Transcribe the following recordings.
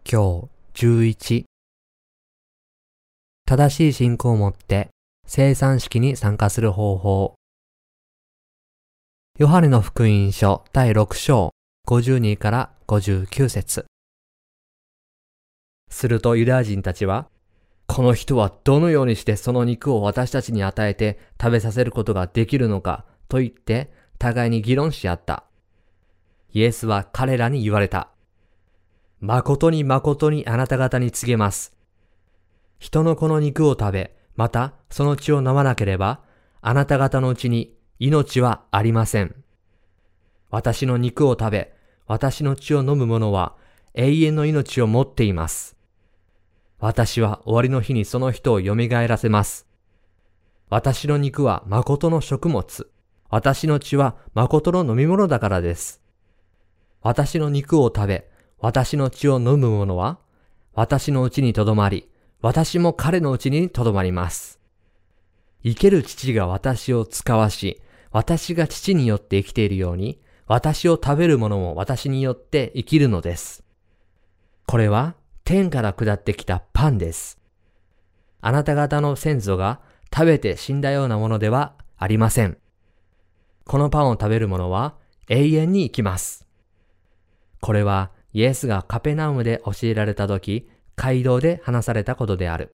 説教11正しい信仰を持って生産式に参加する方法ヨハネの福音書第6章52から59節するとユダヤ人たちは、この人はどのようにしてその肉を私たちに与えて食べさせることができるのかと言って互いに議論し合った。イエスは彼らに言われた。誠に誠にあなた方に告げます。人の子の肉を食べ、またその血を飲まなければ、あなた方のうちに命はありません。私の肉を食べ、私の血を飲む者は永遠の命を持っています。私は終わりの日にその人を蘇らせます。私の肉は誠の食物。私の血は誠の飲み物だからです。私の肉を食べ、私の血を飲む者は、私のうちにとどまり、私も彼のうちにとどまります。生ける父が私を使わし、私が父によって生きているように、私を食べる者も私によって生きるのです。これは天から下ってきたパンです。あなた方の先祖が食べて死んだようなものではありません。このパンを食べる者は永遠に生きます。これはイエスがカペナウムで教えられた時、街道で話されたことである。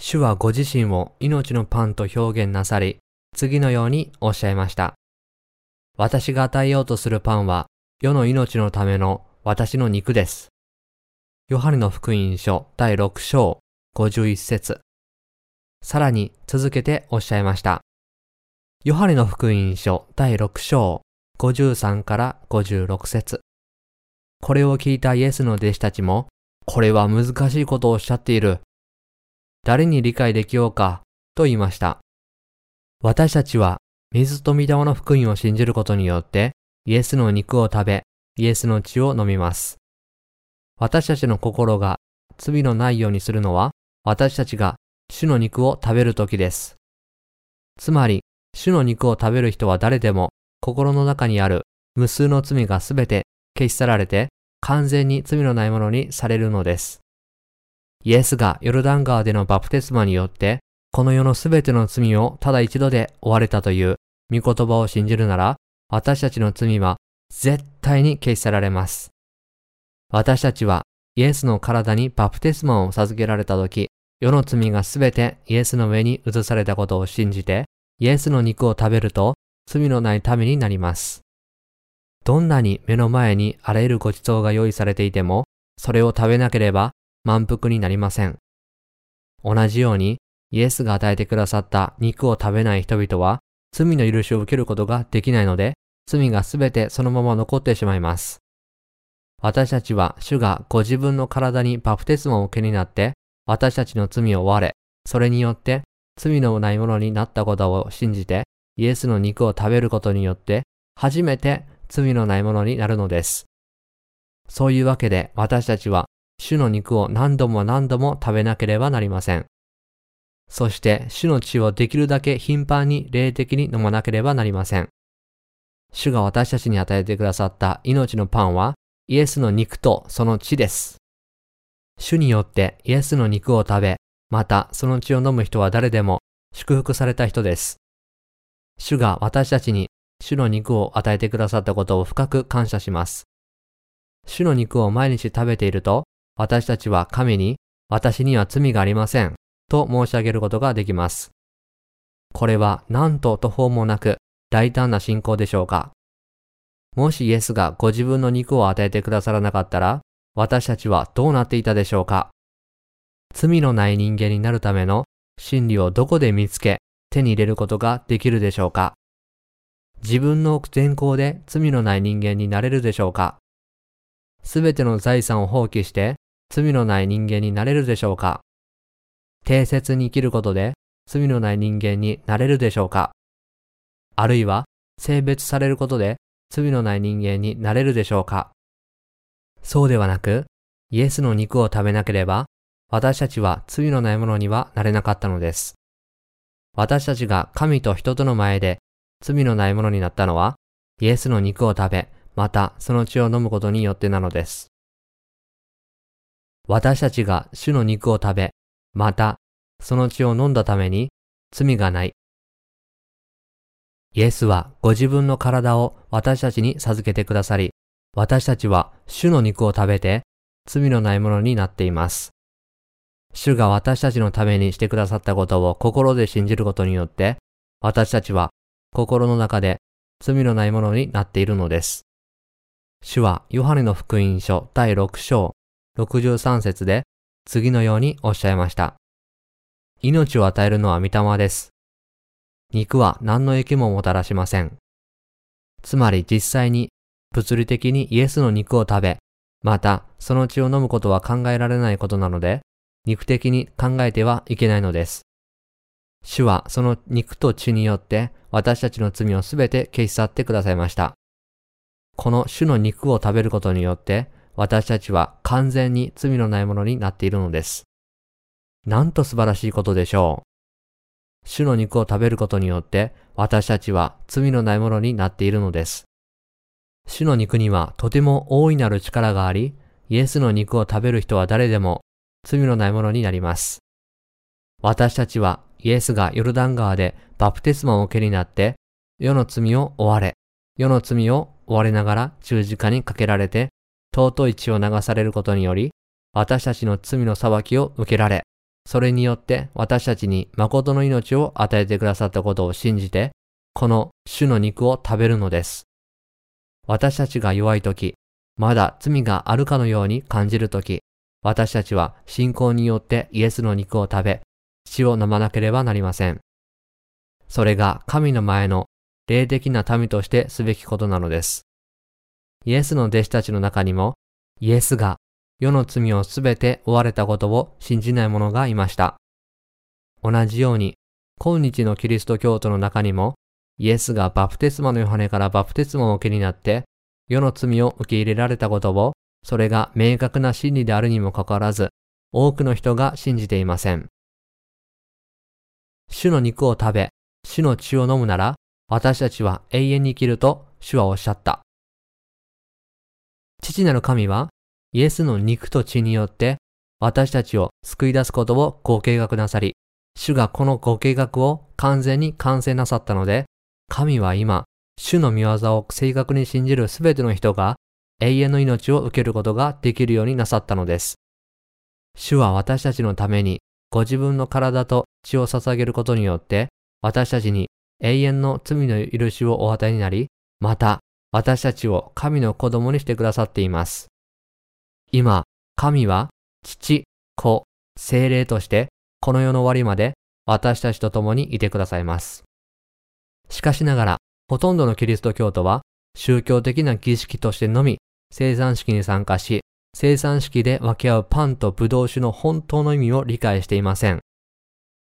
主はご自身を命のパンと表現なさり、次のようにおっしゃいました。私が与えようとするパンは、世の命のための私の肉です。ヨハネの福音書第6章51節さらに続けておっしゃいました。ヨハネの福音書第6章53から56節これを聞いたイエスの弟子たちも、これは難しいことをおっしゃっている。誰に理解できようか、と言いました。私たちは、水と御霊の福音を信じることによって、イエスの肉を食べ、イエスの血を飲みます。私たちの心が罪のないようにするのは、私たちが主の肉を食べるときです。つまり、主の肉を食べる人は誰でも心の中にある無数の罪がすべて消し去られて完全に罪のないものにされるのです。イエスがヨルダン川でのバプテスマによってこの世のすべての罪をただ一度で終われたという御言葉を信じるなら私たちの罪は絶対に消し去られます。私たちはイエスの体にバプテスマを授けられた時、世の罪がすべてイエスの上に移されたことを信じて、イエスの肉を食べると罪のないためになります。どんなに目の前にあらゆるご馳走が用意されていても、それを食べなければ満腹になりません。同じように、イエスが与えてくださった肉を食べない人々は、罪の許しを受けることができないので、罪がすべてそのまま残ってしまいます。私たちは主がご自分の体にバプテスマを受けになって、私たちの罪を追われ、それによって罪のないものになったことを信じて、イエスの肉を食べることによって初めて罪のないものになるのです。そういうわけで私たちは主の肉を何度も何度も食べなければなりません。そして主の血をできるだけ頻繁に霊的に飲まなければなりません。主が私たちに与えてくださった命のパンはイエスの肉とその血です。主によってイエスの肉を食べ、またその血を飲む人は誰でも祝福された人です。主が私たちに主の肉を与えてくださったことを深く感謝します。主の肉を毎日食べていると、私たちは神に、私には罪がありません、と申し上げることができます。これは何と途方もなく大胆な信仰でしょうかもしイエスがご自分の肉を与えてくださらなかったら、私たちはどうなっていたでしょうか罪のない人間になるための真理をどこで見つけ、手に入れることができるでしょうか？自分の善行で罪のない人間になれるでしょうか？すべての財産を放棄して罪のない人間になれるでしょうか？定説に生きることで罪のない人間になれるでしょうか？あるいは性別されることで罪のない人間になれるでしょうか？そうではなく、イエスの肉を食べなければ、私たちは罪のないものにはなれなかったのです。私たちが神と人との前で罪のないものになったのは、イエスの肉を食べ、またその血を飲むことによってなのです。私たちが主の肉を食べ、またその血を飲んだために罪がない。イエスはご自分の体を私たちに授けてくださり、私たちは主の肉を食べて罪のないものになっています。主が私たちのためにしてくださったことを心で信じることによって、私たちは心の中で罪のないものになっているのです。主はヨハネの福音書第6章63節で次のようにおっしゃいました。命を与えるのは御霊です。肉は何の益ももたらしません。つまり実際に物理的にイエスの肉を食べ、またその血を飲むことは考えられないことなので、肉的に考えてはいけないのです。主はその肉と血によって私たちの罪をすべて消し去ってくださいました。この主の肉を食べることによって私たちは完全に罪のないものになっているのです。なんと素晴らしいことでしょう。主の肉を食べることによって私たちは罪のないものになっているのです。主の肉にはとても大いなる力があり、イエスの肉を食べる人は誰でも罪のないものになります。私たちはイエスがヨルダン川でバプテスマを受けになって、世の罪を追われ、世の罪を追われながら十字架にかけられて、尊い血を流されることにより、私たちの罪の裁きを受けられ、それによって私たちに誠の命を与えてくださったことを信じて、この主の肉を食べるのです。私たちが弱い時、まだ罪があるかのように感じる時、私たちは信仰によってイエスの肉を食べ、血を飲まなければなりません。それが神の前の霊的な民としてすべきことなのです。イエスの弟子たちの中にも、イエスが世の罪をすべて追われたことを信じない者がいました。同じように、今日のキリスト教徒の中にも、イエスがバプテスマのヨハネからバプテスマを受けになって、世の罪を受け入れられたことを、それが明確な真理であるにもかかわらず、多くの人が信じていません。主の肉を食べ、主の血を飲むなら、私たちは永遠に生きると主はおっしゃった。父なる神は、イエスの肉と血によって、私たちを救い出すことをご計画なさり、主がこのご計画を完全に完成なさったので、神は今、主の見業を正確に信じるすべての人が永遠の命を受けることができるようになさったのです。主は私たちのためにご自分の体と血を捧げることによって私たちに永遠の罪の許しをお与えになり、また私たちを神の子供にしてくださっています。今、神は父、子、精霊としてこの世の終わりまで私たちと共にいてくださいます。しかしながら、ほとんどのキリスト教徒は、宗教的な儀式としてのみ、生産式に参加し、生産式で分け合うパンとブドウ酒の本当の意味を理解していません。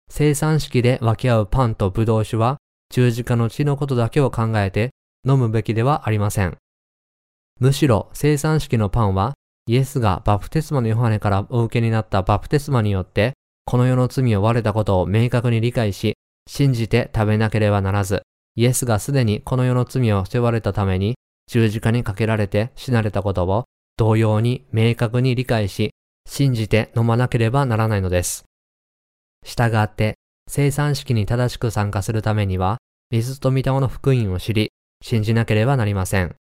生産式で分け合うパンとブドウ酒は、十字架の血のことだけを考えて飲むべきではありません。むしろ生産式のパンは、イエスがバプテスマのヨハネからお受けになったバプテスマによって、この世の罪を割れたことを明確に理解し、信じて食べなければならず、イエスがすでにこの世の罪を背負われたために十字架にかけられて死なれたことを同様に明確に理解し、信じて飲まなければならないのです。従って、生産式に正しく参加するためには、水と御霊の福音を知り、信じなければなりません。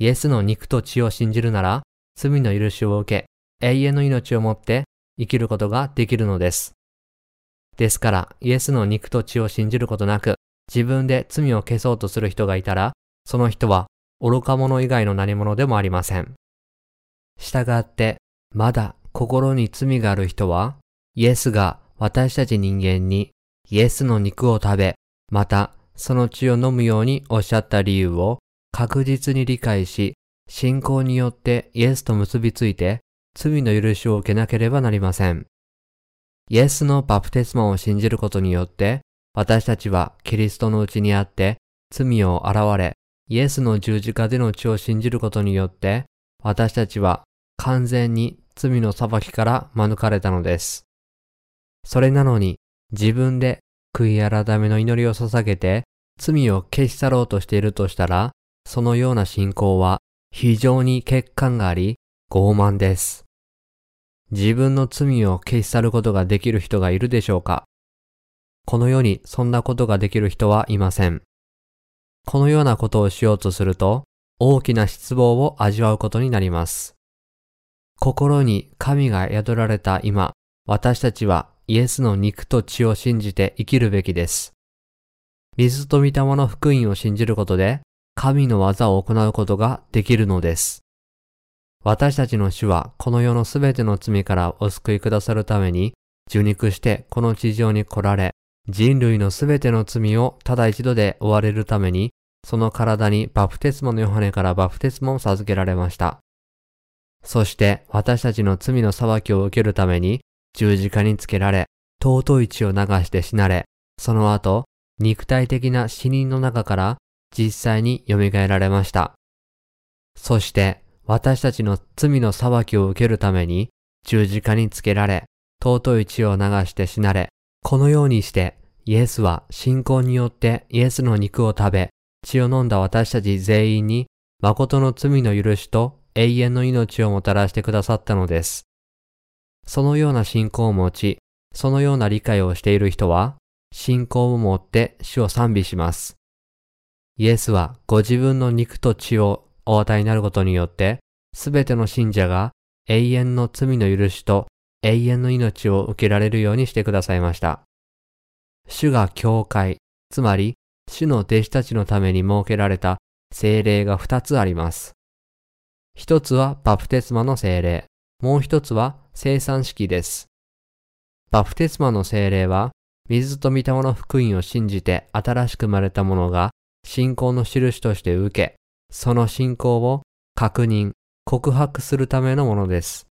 イエスの肉と血を信じるなら、罪の許しを受け、永遠の命をもって生きることができるのです。ですから、イエスの肉と血を信じることなく、自分で罪を消そうとする人がいたら、その人は愚か者以外の何者でもありません。従って、まだ心に罪がある人は、イエスが私たち人間にイエスの肉を食べ、またその血を飲むようにおっしゃった理由を確実に理解し、信仰によってイエスと結びついて罪の許しを受けなければなりません。イエスのバプテスマを信じることによって、私たちはキリストのうちにあって罪を現れ、イエスの十字架での血を信じることによって、私たちは完全に罪の裁きから免れたのです。それなのに、自分で悔い改めの祈りを捧げて、罪を消し去ろうとしているとしたら、そのような信仰は非常に欠陥があり、傲慢です。自分の罪を消し去ることができる人がいるでしょうか？この世にそんなことができる人はいません。このようなことをしようとすると、大きな失望を味わうことになります。心に神が宿られた今、私たちはイエスの肉と血を信じて生きるべきです。水と御霊の福音を信じることで、神の技を行うことができるのです。私たちの主はこの世のすべての罪からお救いくださるために、受肉してこの地上に来られ、人類のすべての罪をただ一度で追われるために、その体にバプテスモのヨハネからバプテスモを授けられました。そして私たちの罪の裁きを受けるために十字架につけられ、尊い血を流して死なれ、その後、肉体的な死人の中から実際に蘇られました。そして私たちの罪の裁きを受けるために十字架につけられ、尊い血を流して死なれ、このようにしてイエスは信仰によってイエスの肉を食べ、血を飲んだ私たち全員に誠の罪の許しと永遠の命をもたらしてくださったのです。そのような信仰を持ち、そのような理解をしている人は、信仰を持って主を賛美します。イエスはご自分の肉と血をお与えになることによって、すべての信者が永遠の罪の許しと永遠の命を受けられるようにしてくださいました。主が教会、つまり主の弟子たちのために設けられた聖霊が二つあります。一つはバプテスマの聖霊、もう一つは生産式です。バプテスマの聖霊は、水と御霊の福音を信じて新しく生まれた者が信仰の印として受け、その信仰を確認、告白するためのものです。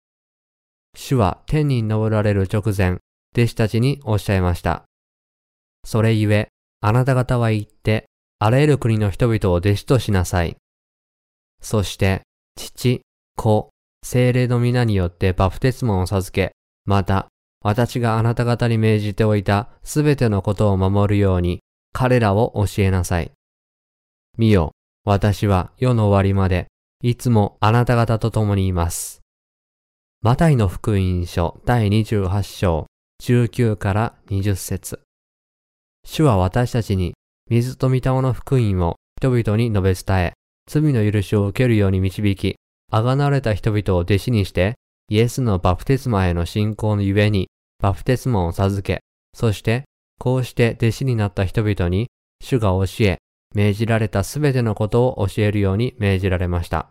主は天に昇られる直前、弟子たちにおっしゃいました。それゆえ、あなた方は行って、あらゆる国の人々を弟子としなさい。そして、父、子、精霊の皆によってバプテスマを授け、また、私があなた方に命じておいたすべてのことを守るように、彼らを教えなさい。見よ、私は世の終わりまで、いつもあなた方と共にいます。マタイの福音書第28章19から20節主は私たちに水と御霊の福音を人々に述べ伝え、罪の許しを受けるように導き、あがなわれた人々を弟子にして、イエスのバプテスマへの信仰のゆえに、バプテスマを授け、そして、こうして弟子になった人々に、主が教え、命じられたすべてのことを教えるように命じられました。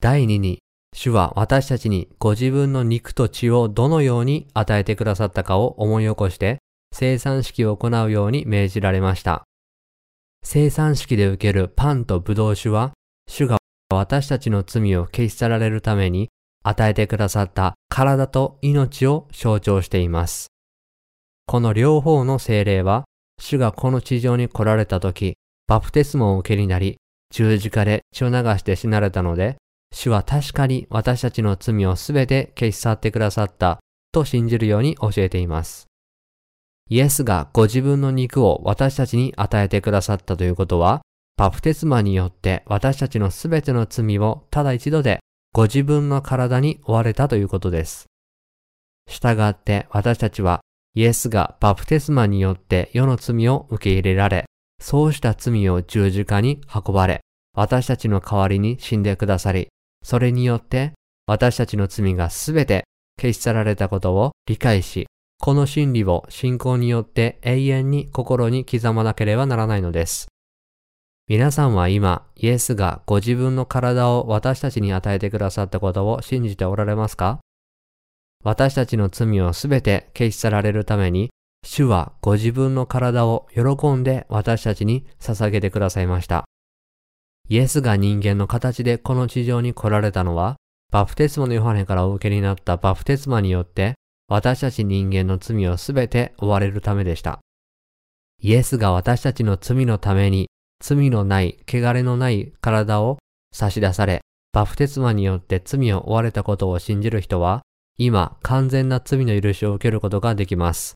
第2に、主は私たちにご自分の肉と血をどのように与えてくださったかを思い起こして、生産式を行うように命じられました。生産式で受けるパンとブドウ酒は、主が私たちの罪を消し去られるために与えてくださった体と命を象徴しています。この両方の精霊は、主がこの地上に来られた時、バプテスモを受けになり、十字架で血を流して死なれたので、主は確かに私たちの罪をすべて消し去ってくださったと信じるように教えています。イエスがご自分の肉を私たちに与えてくださったということは、バプテスマによって私たちのすべての罪をただ一度でご自分の体に追われたということです。従って私たちはイエスがバプテスマによって世の罪を受け入れられ、そうした罪を十字架に運ばれ、私たちの代わりに死んでくださり、それによって私たちの罪がすべて消し去られたことを理解し、この真理を信仰によって永遠に心に刻まなければならないのです。皆さんは今、イエスがご自分の体を私たちに与えてくださったことを信じておられますか？私たちの罪をすべて消し去られるために、主はご自分の体を喜んで私たちに捧げてくださいました。イエスが人間の形でこの地上に来られたのは、バプテスマのヨハネからお受けになったバプテスマによって私たち人間の罪をすべて追われるためでした。イエスが私たちの罪のために罪のない、汚れのない体を差し出され、バプテスマによって罪を追われたことを信じる人は、今完全な罪の許しを受けることができます。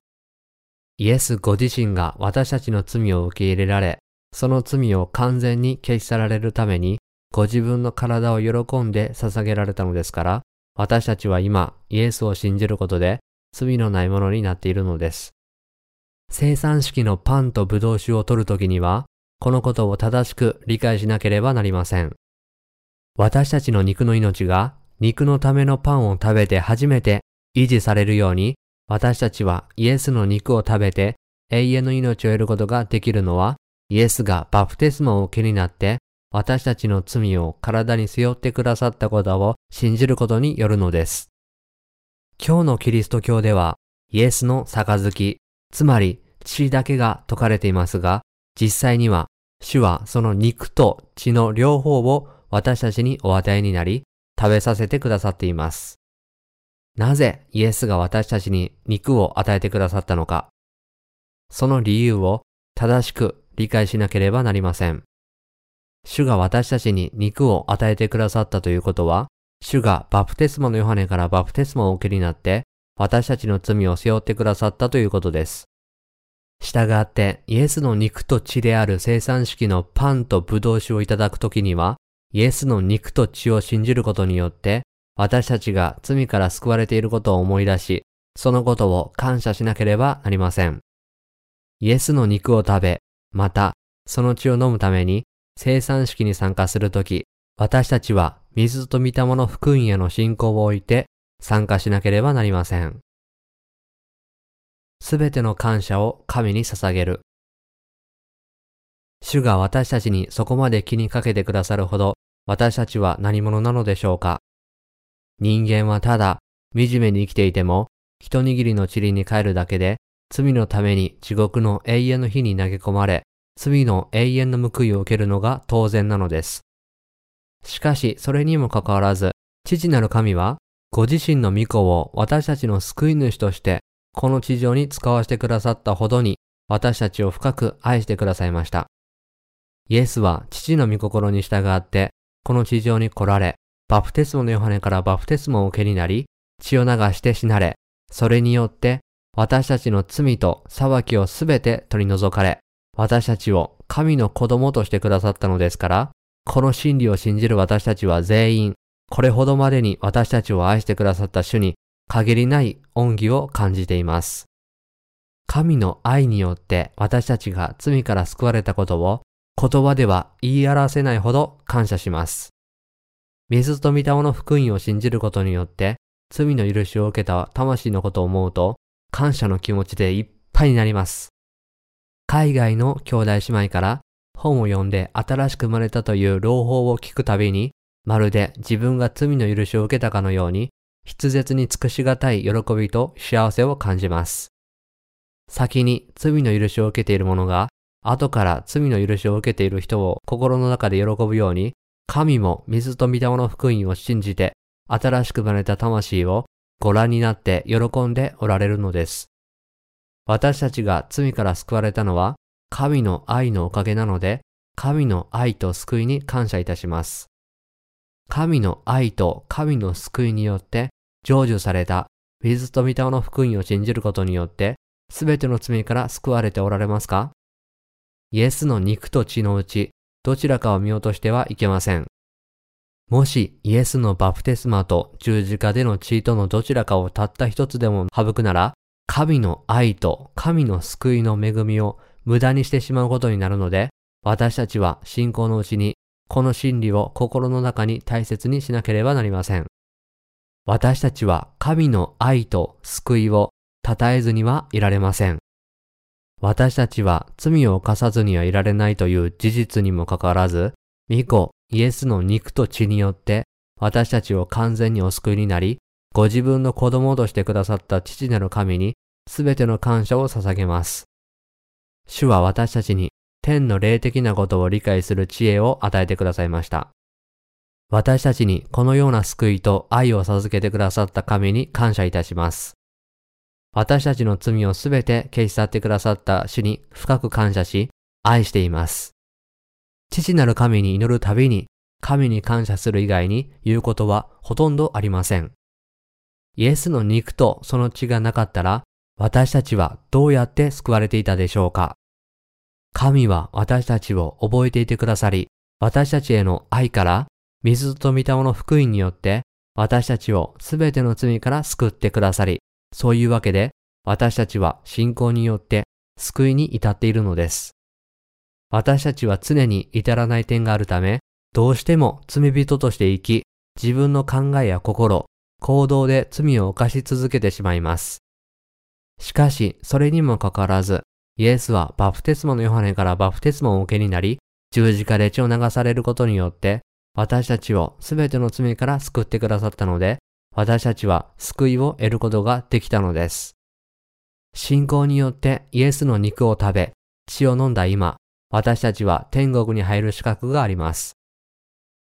イエスご自身が私たちの罪を受け入れられ、その罪を完全に消し去られるために、ご自分の体を喜んで捧げられたのですから、私たちは今、イエスを信じることで、罪のないものになっているのです。生産式のパンとブドウ酒を取るときには、このことを正しく理解しなければなりません。私たちの肉の命が肉のためのパンを食べて初めて維持されるように、私たちはイエスの肉を食べて永遠の命を得ることができるのは、イエスがバプテスマを受けになって私たちの罪を体に背負ってくださったことを信じることによるのです。今日のキリスト教では、イエスの杯、つまり血だけが説かれていますが、実際には主はその肉と血の両方を私たちにお与えになり、食べさせてくださっています。なぜイエスが私たちに肉を与えてくださったのか。その理由を正しく理解しなければなりません。主が私たちに肉を与えてくださったということは、主がバプテスマのヨハネからバプテスマを受けになって、私たちの罪を背負ってくださったということです。従って、イエスの肉と血である生産式のパンとブドウ酒をいただくときには、イエスの肉と血を信じることによって、私たちが罪から救われていることを思い出し、そのことを感謝しなければなりません。イエスの肉を食べ、また、その血を飲むために、生産式に参加するとき、私たちは水と御霊の福音への信仰を置いて参加しなければなりません。すべての感謝を神に捧げる。主が私たちにそこまで気にかけてくださるほど私たちは何者なのでしょうか人間はただ惨めに生きていても一握りの塵に帰るだけで罪のために地獄の永遠の火に投げ込まれ罪の永遠の報いを受けるのが当然なのです。しかしそれにもかかわらず父なる神はご自身の御子を私たちの救い主としてこの地上に使わせてくださったほどに私たちを深く愛してくださいました。イエスは父の御心に従ってこの地上に来られ、バプテスモのヨハネからバプテスモを受けになり、血を流して死なれ、それによって私たちの罪と裁きをすべて取り除かれ、私たちを神の子供としてくださったのですから、この真理を信じる私たちは全員、これほどまでに私たちを愛してくださった主に限りない恩義を感じています。神の愛によって私たちが罪から救われたことを言葉では言い表せないほど感謝します。水と御霊の福音を信じることによって罪の許しを受けた魂のことを思うと感謝の気持ちでいっぱいになります。海外の兄弟姉妹から本を読んで新しく生まれたという朗報を聞くたびにまるで自分が罪の許しを受けたかのように筆舌に尽くしがたい喜びと幸せを感じます。先に罪の許しを受けている者が、後から罪の許しを受けている人を心の中で喜ぶように、神も水と御霊の福音を信じて、新しく生まれた魂をご覧になって喜んでおられるのです。私たちが罪から救われたのは、神の愛のおかげなので、神の愛と救いに感謝いたします。神の愛と神の救いによって成就された水と御霊の福音を信じることによって、すべての罪から救われておられますか？イエスの肉と血のうち、どちらかを見落としてはいけません。もしイエスのバプテスマと十字架での血とのどちらかをたった一つでも省くなら、神の愛と神の救いの恵みを無駄にしてしまうことになるので、私たちは信仰のうちにこの真理を心の中に大切にしなければなりません。私たちは神の愛と救いを称えずにはいられません。私たちは罪を犯さずにはいられないという事実にもかかわらず、御子イエスの肉と血によって私たちを完全にお救いになり、ご自分の子供としてくださった父なる神にすべての感謝を捧げます。主は私たちに天の霊的なことを理解する知恵を与えてくださいました。私たちにこのような救いと愛を授けてくださった神に感謝いたします。私たちの罪をすべて消し去ってくださった主に深く感謝し、愛しています。父なる神に祈るたびに、神に感謝する以外に言うことはほとんどありません。イエスの肉とその血がなかったら、私たちはどうやって救われていたでしょうか神は私たちを覚えていてくださり、私たちへの愛から、水と御霊の福音によって、私たちをすべての罪から救ってくださり、そういうわけで、私たちは信仰によって救いに至っているのです。私たちは常に至らない点があるため、どうしても罪人として生き、自分の考えや心、行動で罪を犯し続けてしまいます。しかし、それにもかかわらず、イエスはバプテスマのヨハネからバプテスマを受けになり、十字架で血を流されることによって、私たちをすべての罪から救ってくださったので、私たちは救いを得ることができたのです。信仰によってイエスの肉を食べ、血を飲んだ今、私たちは天国に入る資格があります。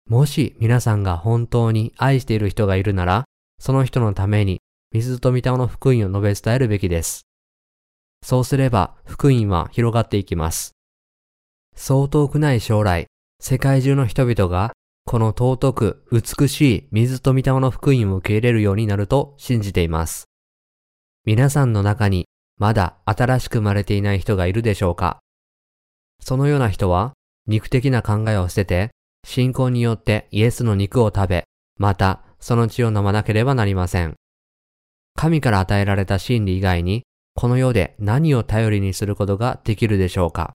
もし皆さんが本当に愛している人がいるなら、その人のために水と御霊の福音を述べ伝えるべきです。そうすれば福音は広がっていきます。そう遠くない将来、世界中の人々がこの尊く美しい水と御霊の福音を受け入れるようになると信じています。皆さんの中にまだ新しく生まれていない人がいるでしょうか？そのような人は肉的な考えを捨てて信仰によってイエスの肉を食べ、またその血を飲まなければなりません。神から与えられた真理以外にこの世で何を頼りにすることができるでしょうか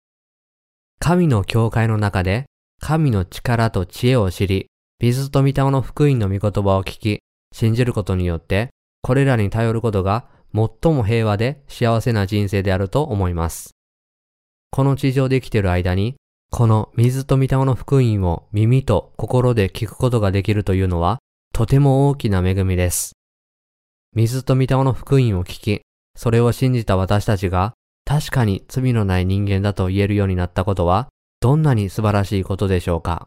神の教会の中で神の力と知恵を知り、水と御霊の福音の御言葉を聞き、信じることによって、これらに頼ることが最も平和で幸せな人生であると思います。この地上で生きている間に、この水と御霊の福音を耳と心で聞くことができるというのは、とても大きな恵みです。水と御霊の福音を聞き、それを信じた私たちが、確かに罪のない人間だと言えるようになったことは、どんなに素晴らしいことでしょうか。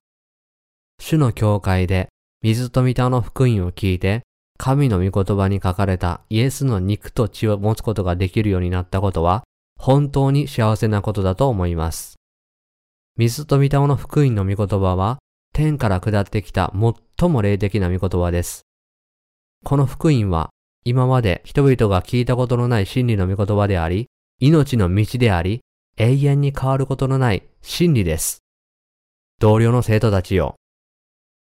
主の教会で水と御霊の福音を聞いて、神の御言葉に書かれたイエスの肉と血を持つことができるようになったことは、本当に幸せなことだと思います。水と御霊の福音の御言葉は、天から下ってきた最も霊的な御言葉です。この福音は、今まで人々が聞いたことのない真理の御言葉であり、命の道であり、永遠に変わることのない真理です。同僚の生徒たちよ。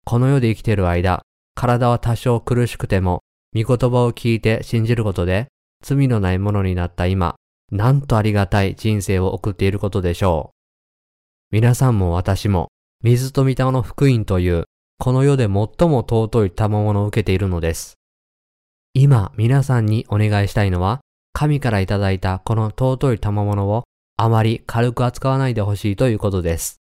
この世で生きている間、体は多少苦しくても、御言葉を聞いて信じることで、罪のないものになった今、なんとありがたい人生を送っていることでしょう。皆さんも私も、水と御霊の福音という、この世で最も尊い賜物を受けているのです。今、皆さんにお願いしたいのは、神からいただいたこの尊い賜物をあまり軽く扱わないでほしいということです。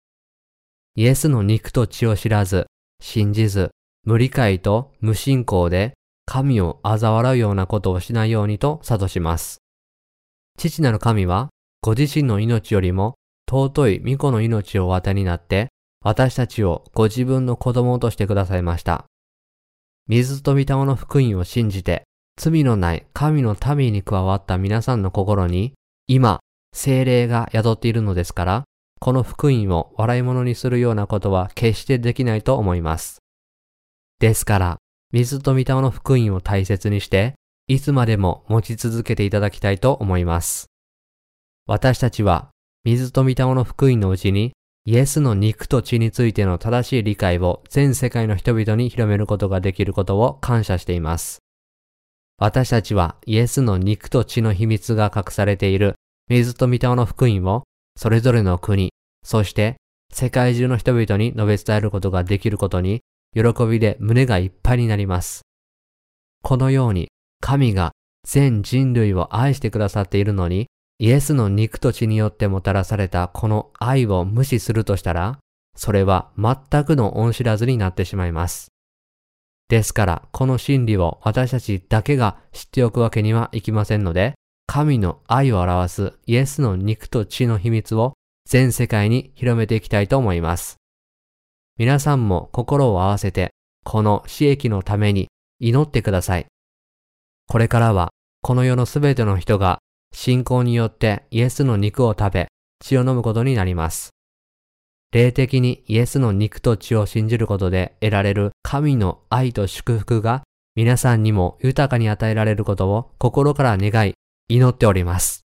イエスの肉と血を知らず、信じず、無理解と無信仰で神を嘲笑うようなことをしないようにと諭します。父なる神は、ご自身の命よりも尊い御子の命をお与えになって、私たちをご自分の子供としてくださいました。水と御霊の福音を信じて、罪のない神の民に加わった皆さんの心に、今、精霊が宿っているのですから、この福音を笑い物にするようなことは決してできないと思います。ですから、水と御霊の福音を大切にして、いつまでも持ち続けていただきたいと思います。私たちは、水と御霊の福音のうちに、イエスの肉と血についての正しい理解を全世界の人々に広めることができることを感謝しています。私たちはイエスの肉と血の秘密が隠されている水と御霊の福音をそれぞれの国、そして世界中の人々に述べ伝えることができることに、喜びで胸がいっぱいになります。このように神が全人類を愛してくださっているのに、イエスの肉と血によってもたらされたこの愛を無視するとしたら、それは全くの恩知らずになってしまいます。ですから、この真理を私たちだけが知っておくわけにはいきませんので、神の愛を表すイエスの肉と血の秘密を全世界に広めていきたいと思います。皆さんも心を合わせて、この死益のために祈ってください。これからは、この世のすべての人が信仰によってイエスの肉を食べ、血を飲むことになります。霊的にイエスの肉と血を信じることで得られる神の愛と祝福が皆さんにも豊かに与えられることを心から願い、祈っております。